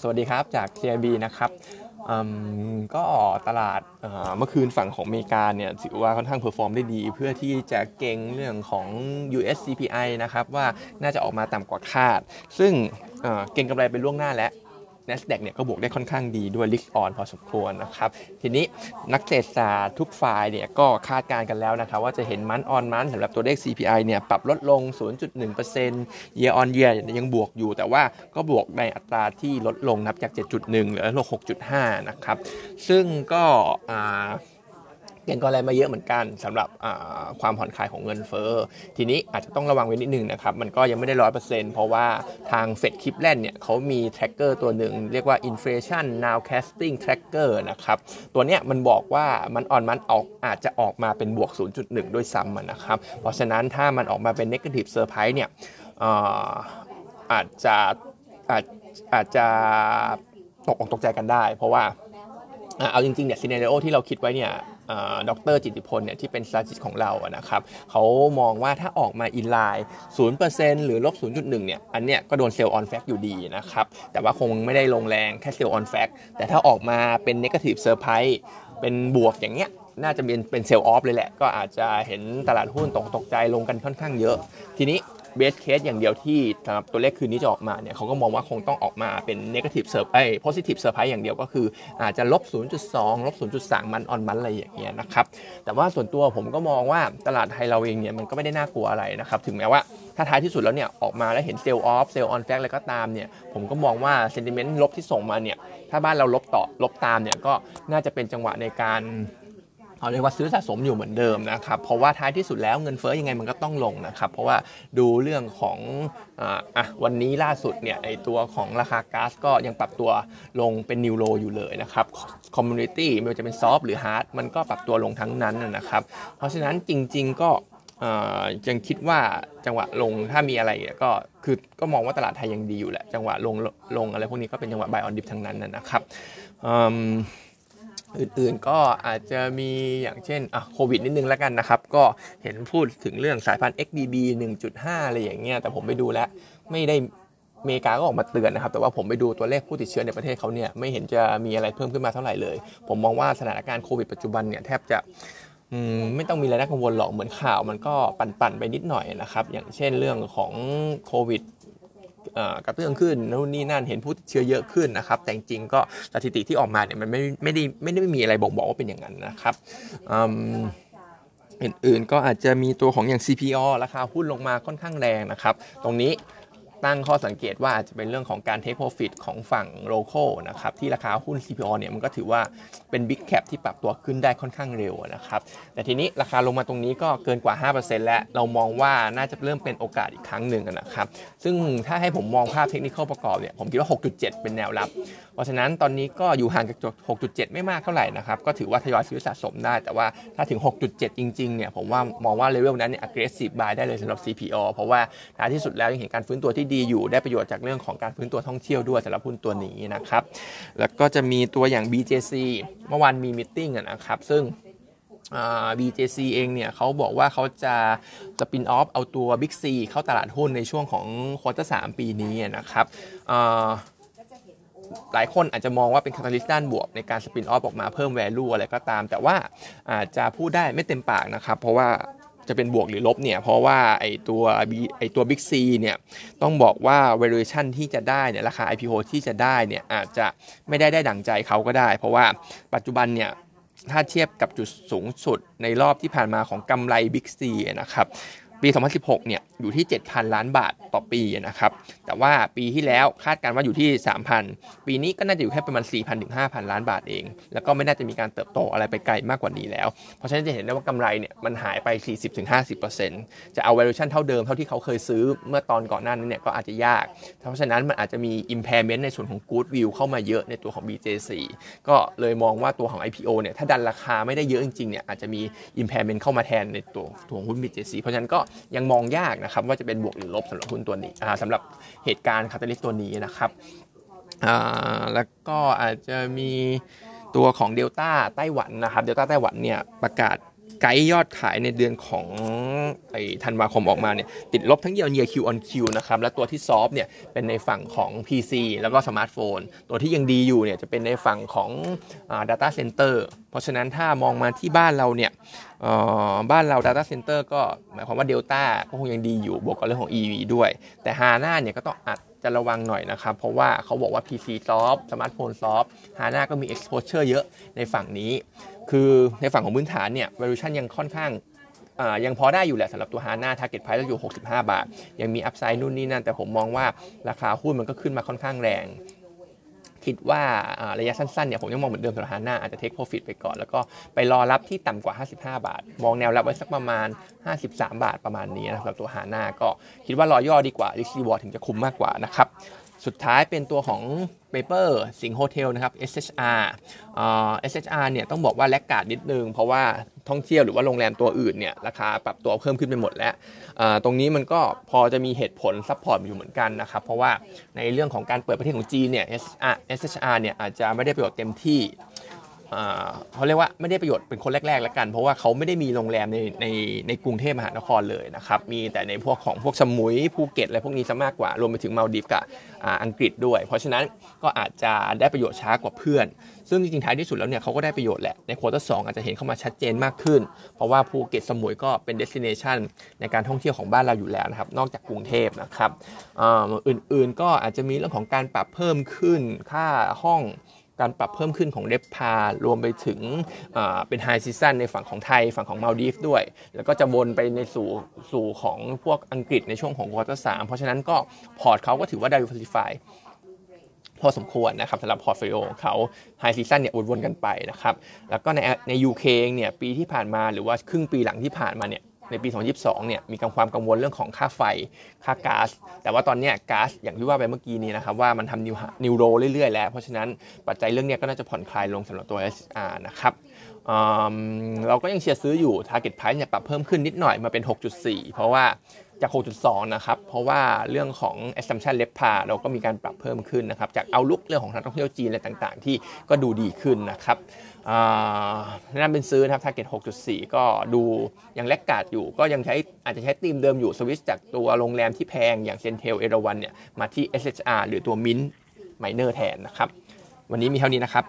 สวัสดีครับจาก TIB นะครับก็ตลาดเมื่อคืนฝั่งของอเมริกาเนี่ยถือว่าค่อนข้าง perform ได้ดี เพื่อที่จะเก็งเรื่องของ US CPI นะครับว่าน่าจะออกมาต่ำกว่าคาด ซึ่งเก็งกำไรเป็นล่วงหน้าแล้ว NASDAQ เนี่ยก็บวกได้ค่อนข้างดีด้วย risk on พอสมควรนะครับ ทีนี้นักเศรษฐศาสตร์ทุกฝ่ายเนี่ยก็คาดการณ์กันแล้วนะครับ ว่าจะเห็น month on month สำหรับตัวเลข CPI เนี่ยปรับลดลง 0.1% year on year ยังบวกอยู่ แต่ว่าก็บวกในอัตราที่ลดลงนับจาก 7.1 เหลือลง6.5 นะครับ ซึ่งก็เก่งก็อะไรมาเยอะเหมือนกันสำหรับความผ่อนคลายของเงินเฟ้อทีนี้อาจจะต้องระวังไว้นิดนึงนะครับมันก็ยังไม่ได้ร้อยเปอร์เซ็นต์เพราะว่าทางเฟดคลิปแลนด์เนี่ยเขามีแทร็กเกอร์ตัวหนึ่งเรียกว่า inflation nowcasting tracker นะครับตัวเนี้ยมันบอกว่ามันอ่อนมันออกอาจจะออกมาเป็นบวก 0.1 ด้วยซ้ำนะครับเพราะฉะนั้นถ้ามันออกมาเป็น negative surprise เนี่ยอาจจะอาจอาจจะตกออกตกใจกันได้ เพราะว่าเอาจริงๆเนี่ย scenario ที่เราคิดไว้เนี่ย ดรจิติพลเนี่ยที่เป็น strategist ของเราอะนะครับเขามองว่าถ้าออกมา in line ศูนย์เปอร์เซ็นต์หรือลบศูนย์จุดหนึ่งเนี่ยอันเนี้ยก็โดน sell on fact อยู่ดีนะครับแต่ว่าคงไม่ได้ลงแรงแค่ sell on fact แต่ถ้าออกมาเป็น negative surprise เป็นบวกอย่างเงี้ยน่าจะเป็นเป็น sell off เลยแหละ ก็อาจจะเห็นตลาดหุ้นตกตกใจลงกันค่อนข้างเยอะ ทีนี้ best case อย่างเดียวที่สำหรับตัวเลขคืนนี้จะออกมาเนี่ยเขาก็มองว่าคงต้องออกมาเป็น negative surprise positive surprise อย่างเดียวก็คือ อาจจะลบ 0.2 ลบ 0.3 month on month อะไรอย่างเงี้ยนะครับ แต่ว่าส่วนตัวผมก็มองว่าตลาดไทยเราเองเนี่ยมันก็ไม่ได้น่ากลัวอะไรนะครับ ถึงแม้ว่าถ้าท้ายที่สุดแล้วเนี่ยออกมาแล้วเห็น sell off sell on fact อะไรก็ตามเนี่ยผมก็มองว่า sentiment ลบที่ส่งมาเนี่ยถ้าบ้านเราลบต่อลบตามเนี่ยก็น่าจะเป็นจังหวะในการ เอาเรียกว่าซื้อสะสมอยู่เหมือนเดิมนะครับ เพราะว่าท้ายที่สุดแล้วเงินเฟ้อยังไงมันก็ต้องลงนะครับ เพราะว่าดูเรื่องของอะวันนี้ล่าสุดเนี่ยไอตัวของราคาก๊าซก็ยังปรับตัวลงเป็น new low อยู่เลยนะครับ commodity ไม่ว่าจะเป็น soft หรือ hard มันก็ปรับตัวลงทั้งนั้นนะครับ เพราะฉะนั้นจริง ๆก็ยังคิดว่าจังหวะลงถ้ามีอะไรก็คือก็มองว่าตลาดไทยยังดีอยู่แหละ จังหวะลงลงอะไรพวกนี้ก็เป็นจังหวะบายออนดิฟทั้งนั้นนะครับ อื่นๆก็อาจจะมีอย่างเช่นอะโควิดนิดนึงแล้วกันนะครับ ก็เห็นพูดถึงเรื่องสายพันธุ์ XBB 1.5 อะไรอย่างเงี้ยแต่ผมไปดูแล้วไม่ได้อเมริกาก็ออกมาเตือนนะครับ แต่ว่าผมไปดูตัวเลขผู้ติดเชื้อในประเทศเขาเนี่ยไม่เห็นจะมีอะไรเพิ่มขึ้นมาเท่าไหร่เลย ผมมองว่าสถานการณ์โควิดปัจจุบันเนี่ยแทบจะไม่ต้องมีอะไรน่ากังวลหรอกเหมือนข่าวมันก็ปั่นๆไปนิดหน่อยนะครับ อย่างเช่นเรื่องของโควิด กระเตื้องขึ้นนู่นนี่นั่นเห็นผู้ติดเชื้อเยอะขึ้นนะครับ แต่จริงก็สถิติที่ออกมาเนี่ยมันไม่ไม่ได้ไม่ได้มีอะไรบ่งบอกว่าเป็นอย่างนั้นนะครับอื่นๆก็อาจจะมีตัวของอย่าง CPO ราคาหุ้นลงมาค่อนข้างแรงนะครับ ตรงนี้ ตั้งข้อสังเกตว่าอาจจะเป็นเรื่องของการเทคโปรฟิตของฝั่งโลโก้นะครับที่ราคาหุ้น CPO เนี่ยมันก็ถือว่าเป็น big cap ที่ปรับตัวขึ้นได้ค่อนข้างเร็วนะครับแต่ทีนี้ราคาลงมาตรงนี้ก็เกินกว่า 5%แล้วเรามองว่าน่าจะเริ่มเป็นโอกาสอีกครั้งหนึ่งนะครับซึ่งถ้าให้ผมมองภาพเทคนิคประกอบเนี่ยผมคิดว่า 6.7 เป็นแนวรับ เพราะฉะนั้นตอนนี้ก็อยู่ห่างจากจุด6.7 ไม่มากเท่าไหร่นะครับก็ถือว่าทยอยซื้อสะสมได้ แต่ว่าถ้าถึง 6.7 จริงๆเนี่ยผมว่ามองว่าเลเวลนั้นเนี่ย aggressive buy ได้เลยสำหรับ CPALL เพราะว่าท้ายที่สุดแล้วยังเห็นการฟื้นตัวที่ดีอยู่ได้ประโยชน์จากเรื่องของการฟื้นตัวท่องเที่ยวด้วยสำหรับหุ้นตัวนี้นะครับ แล้วก็จะมีตัวอย่าง BJC เมื่อวานมี meeting นะครับ ซึ่ง BJC เองเนี่ยเขาบอกว่าเขาจะ spin off เอาตัว Big C เข้าตลาดหุ้นในช่วงของ quarter สี่ปีนี้นะครับหลายคนอาจจะมองว่าเป็น catalyst ด้านบวกในการ spin off ออกมาเพิ่ม value อะไรก็ตาม แต่ว่าอาจจะพูดได้ไม่เต็มปากนะครับ เพราะว่า จะเป็นบวกหรือลบเนี่ยเพราะว่าไอตัวไอตัว Big C เนี่ยต้องบอกว่า valuation ที่จะได้เนี่ยราคา IPO ที่จะได้เนี่ยอาจจะไม่ได้ได้ดั่งใจเขาก็ได้ เพราะว่าปัจจุบันเนี่ยถ้าเทียบกับจุดสูงสุดในรอบที่ผ่านมาของกำไรบิ๊กซีนะครับ ปี 2016 เนี่ยอยู่ที่ 7,000 ล้านบาทต่อปีนะครับ แต่ว่าปีที่แล้วคาดการว่าอยู่ที่ 3,000 ปีนี้ก็น่าจะอยู่แค่ประมาณ 4,000 ถึง 5,000 ล้านบาทเอง แล้วก็ไม่น่าจะมีการเติบโตอะไรไปไกลมากกว่านี้แล้ว เพราะฉะนั้นจะเห็นได้ว่ากำไรเนี่ยมันหายไป 40-50%จะเอา valuation เท่าเดิมเท่าที่เขาเคยซื้อเมื่อตอนก่อนหน้านั้นเนี่ยก็อาจจะยาก เพราะฉะนั้นมันอาจจะมี impairment ในส่วนของ goodwill เข้ามาเยอะในตัวของ BJC ก็เลยมองว่าตัวของ IPO เนี่ยถ้าดันราคาไม่ได้เยอะจริงๆเนี่ยอาจจะมี impairment เข้ามาแทนในตัวตัวหุ้น BJC เพราะฉะนั้นก็ยังมองยากนะครับว่าจะเป็นบวกหรือลบสำหรับหุ้นตัวนี้สำหรับเหตุการณ์คาตาลิสตัวนี้นะครับแล้วก็อาจจะมีตัวของเดลต้าไต้หวันนะครับเดลต้าไต้หวันเนี่ยประกาศ ไกด์ยอดขายในเดือนของไอ้ธันวาคมออกมาเนี่ยติดลบทั้ง year on year Q on Q นะครับและตัวที่ soft เนี่ยเป็นในฝั่งของ PC แล้วก็สมาร์ทโฟน ตัวที่ยังดีอยู่เนี่ยจะเป็นในฝั่งของอ่า Data Center เพราะฉะนั้นถ้ามองมาที่บ้านเราเนี่ยบ้านเรา Data Center ก็หมายความว่า Delta ก็คงยังดีอยู่บวกกับเรื่องของ EV ด้วย แต่ฮาน่าเนี่ยก็ต้องอาจจะระวังหน่อยนะครับ เพราะว่าเขาบอกว่า PC soft สมาร์ทโฟน soft ฮาน่าก็มี exposure เยอะในฝั่งนี้ คือในฝั่งของพื้นฐานเนี่ย valuation ยังค่อนข้างยังพอได้อยู่แหละสำหรับตัวฮาน่า target price อยู่ 65 บาท ยังมี upside นู่นนี่นั่น แต่ผมมองว่าราคาหุ้นมันก็ขึ้นมาค่อนข้างแรง คิดว่าระยะสั้นๆเนี่ยผมยังมองเหมือนเดิมสำหรับฮาน่าอาจจะเทคโปรฟิตไปก่อน แล้วก็ไปรอรับที่ต่ำกว่า 55 บาท มองแนวรับไว้สักประมาณ 53 บาทประมาณนี้นะสำหรับตัวฮาน่าก็คิดว่ารอย่อดีกว่าริซีวอร์ถึงจะคุ้มมากกว่านะครับ สุดท้ายเป็นตัวของ paper สิงห์ Hotel นะครับ SHR อ่อ SHR เนี่ยต้องบอกว่า laggard นิดนึง เพราะว่าท่องเที่ยวหรือว่าโรงแรมตัวอื่นเนี่ยราคาปรับตัวเพิ่มขึ้นไปหมดแล้ว ตรงนี้มันก็พอจะมีเหตุผล support อยู่เหมือนกันนะครับเพราะว่าในเรื่องของการเปิดประเทศของจีนเนี่ย SHR เนี่ยอาจจะไม่ได้ประโยชน์เต็มที่ เขาเรียกว่าไม่ได้ประโยชน์เป็นคนแรกๆแล้วกัน เพราะว่าเขาไม่ได้มีโรงแรมในในในกรุงเทพมหานครเลยนะครับ มีแต่ในพวกของพวกสมุยภูเก็ตอะไรพวกนี้ซะมากกว่ารวมไปถึงมาลดีฟกับอังกฤษด้วย เพราะฉะนั้นก็อาจจะได้ประโยชน์ช้ากว่าเพื่อน ซึ่งจริงๆท้ายที่สุดแล้วเนี่ยเขาก็ได้ประโยชน์แหละ ในควอเตอร์สอาจจะเห็นเข้ามาชัดเจนมากขึ้น เพราะว่าภูเก็ตสมุยก็เป็น destination ในการท่องเที่ยวของบ้านเราอยู่แล้วนะครับนอกจากกรุงเทพนะครับอื่นๆก็อาจจะมีเรื่องของการปรับเพิ่มขึ้นค่าห้อง การปรับเพิ่มขึ้นของเดฟพารวมไปถึงเป็น high season ในฝั่งของไทย ฝั่งของมาลดีฟด้วย แล้วก็จะวนไปในสู่สู่ของพวกอังกฤษในช่วงของ quarter สามเพราะฉะนั้นก็พอร์ตเขาก็ถือว่า diversify พอสมควรนะครับสำหรับ portfolio ของเขา high season เนี่ยวนๆกันไปนะครับ แล้วก็ในใน UK เนี่ยปีที่ผ่านมาหรือว่าครึ่งปีหลังที่ผ่านมาเนี่ย ในปี 2022 เนี่ยมีความกังวลเรื่องของค่าไฟ ค่าก๊าซ แต่ว่าตอนนี้ก๊าซอย่างที่ว่าไปเมื่อกี้นี้นะครับว่ามันทำ new new low เรื่อยๆแล้ว เพราะฉะนั้นปัจจัยเรื่องนี้ก็น่าจะผ่อนคลายลงสำหรับตัว SHR นะครับ เราก็ยังเชียร์ซื้ออยู่ Target Price เนี่ยปรับเพิ่มขึ้นนิดหน่อยมาเป็น 6.4 เพราะว่าจาก 6.2 นะครับ เพราะว่าเรื่องของ assumption l e p a เราก็มีการปรับเพิ่มขึ้นนะครับ จาก outlook เรื่องของนักท่องเที่ยวจีนอะไรต่างๆ ที่ก็ดูดีขึ้นนะครับแนะนำเป็นซื้อนะครับ target 6.4 ก็ดูยัง laggard อยู่ ก็ยังใช้อาจจะใช้ตีมเดิมอยู่สวิตจากตัวโรงแรมที่แพงอย่าง CENTEL เอราวัณเนี่ยมาที่ SHR หรือตัวมินท์ไมเนอร์แทนนะครับ วันนี้มีเท่านี้นะครับ